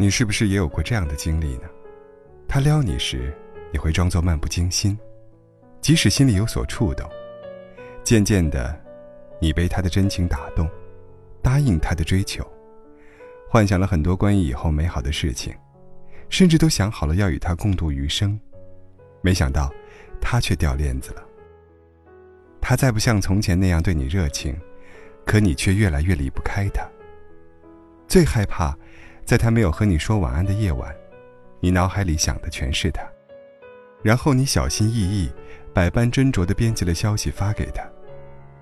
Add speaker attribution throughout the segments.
Speaker 1: 你是不是也有过这样的经历呢？他撩你时，你会装作漫不经心，即使心里有所触动。渐渐的，你被他的真情打动，答应他的追求，幻想了很多关于以后美好的事情，甚至都想好了要与他共度余生。没想到，他却掉链子了。他再不像从前那样对你热情，可你却越来越离不开他。最害怕，在他没有和你说晚安的夜晚，你脑海里想的全是他。然后你小心翼翼、百般斟酌地编辑了消息发给他，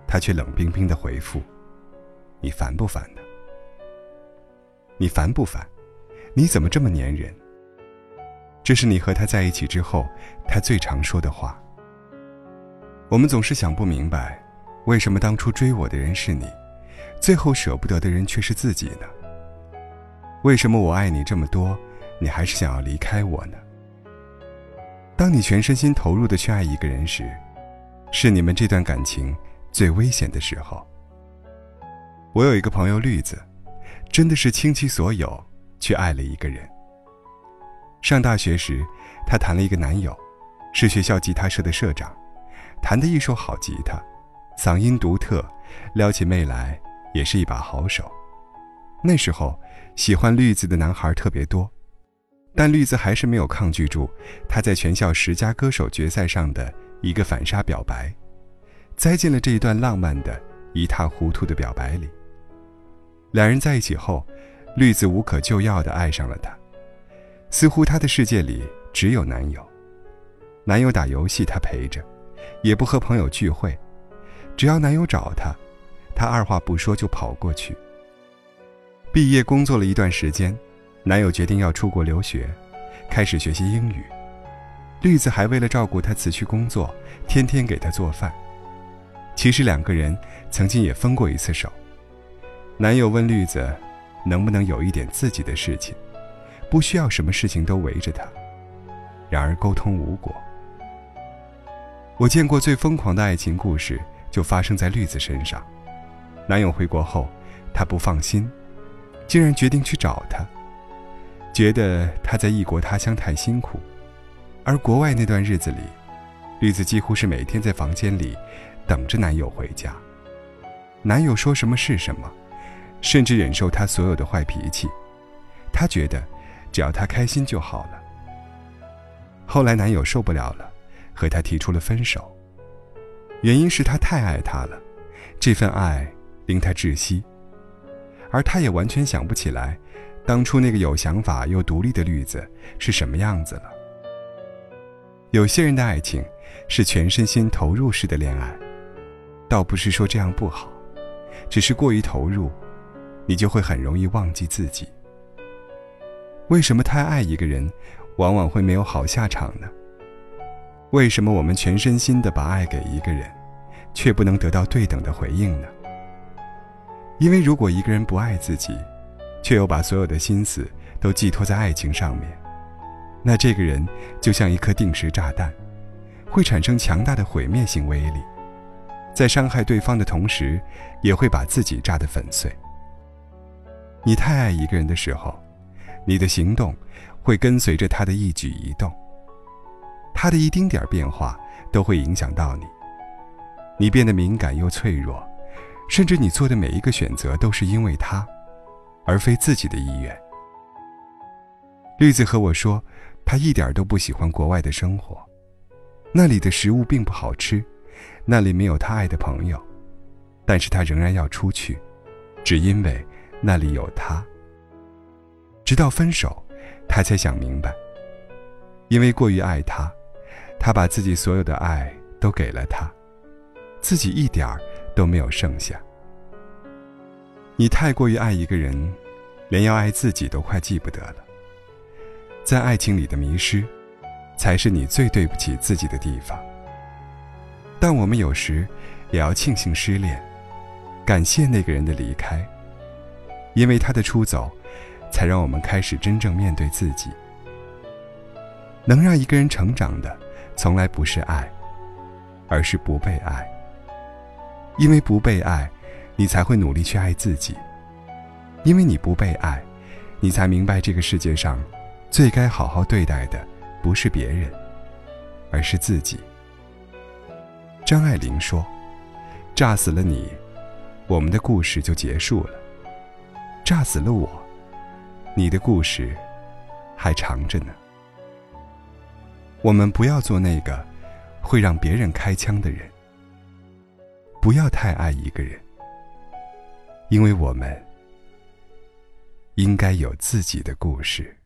Speaker 1: 他却冷冰冰的回复：“你烦不烦呢？你烦不烦？你怎么这么粘人？”这是你和他在一起之后，他最常说的话。我们总是想不明白，为什么当初追我的人是你，最后舍不得的人却是自己呢？为什么我爱你这么多，你还是想要离开我呢？当你全身心投入的去爱一个人时，是你们这段感情最危险的时候。我有一个朋友绿子，真的是倾其所有去爱了一个人。上大学时，她谈了一个男友，是学校吉他社的社长，弹得一手好吉他，嗓音独特，撩起妹来也是一把好手。那时候，喜欢绿子的男孩特别多，但绿子还是没有抗拒住他在全校十佳歌手决赛上的一个反杀表白，栽进了这一段浪漫的一塌糊涂的表白里。两人在一起后，绿子无可救药地爱上了他。似乎她的世界里只有男友，男友打游戏她陪着，也不和朋友聚会，只要男友找她，她二话不说就跑过去。毕业工作了一段时间，男友决定要出国留学，开始学习英语。绿子还为了照顾他辞去工作，天天给他做饭。其实两个人曾经也分过一次手。男友问绿子，能不能有一点自己的事情？不需要什么事情都围着他，然而沟通无果。我见过最疯狂的爱情故事，就发生在绿子身上。男友回国后，她不放心，竟然决定去找他，觉得他在异国他乡太辛苦。而国外那段日子里，绿子几乎是每天在房间里等着男友回家。男友说什么是什么，甚至忍受她所有的坏脾气。她觉得。只要她开心就好了。后来男友受不了了，和她提出了分手。原因是他太爱她了，这份爱令她窒息。而他也完全想不起来，当初那个有想法又独立的绿子是什么样子了。有些人的爱情是全身心投入式的恋爱，倒不是说这样不好，只是过于投入，你就会很容易忘记自己。为什么太爱一个人，往往会没有好下场呢？为什么我们全身心的把爱给一个人，却不能得到对等的回应呢？因为如果一个人不爱自己，却又把所有的心思都寄托在爱情上面，那这个人就像一颗定时炸弹，会产生强大的毁灭性威力，在伤害对方的同时，也会把自己炸得粉碎。你太爱一个人的时候。你的行动会跟随着他的一举一动，他的一丁点变化都会影响到你。你变得敏感又脆弱，甚至你做的每一个选择都是因为他，而非自己的意愿。绿子和我说，他一点都不喜欢国外的生活，那里的食物并不好吃，那里没有他爱的朋友，但是他仍然要出去，只因为那里有他。直到分手，他才想明白。因为过于爱他，他把自己所有的爱都给了他，自己一点儿都没有剩下。你太过于爱一个人，连要爱自己都快记不得了。在爱情里的迷失，才是你最对不起自己的地方。但我们有时也要庆幸失恋，感谢那个人的离开，因为他的出走。才让我们开始真正面对自己。能让一个人成长的，从来不是爱，而是不被爱。因为不被爱，你才会努力去爱自己；因为你不被爱，你才明白这个世界上，最该好好对待的，不是别人，而是自己。张爱玲说：“炸死了你，我们的故事就结束了；炸死了我，你的故事还长着呢。”我们不要做那个会让别人开枪的人，不要太爱一个人，因为我们应该有自己的故事。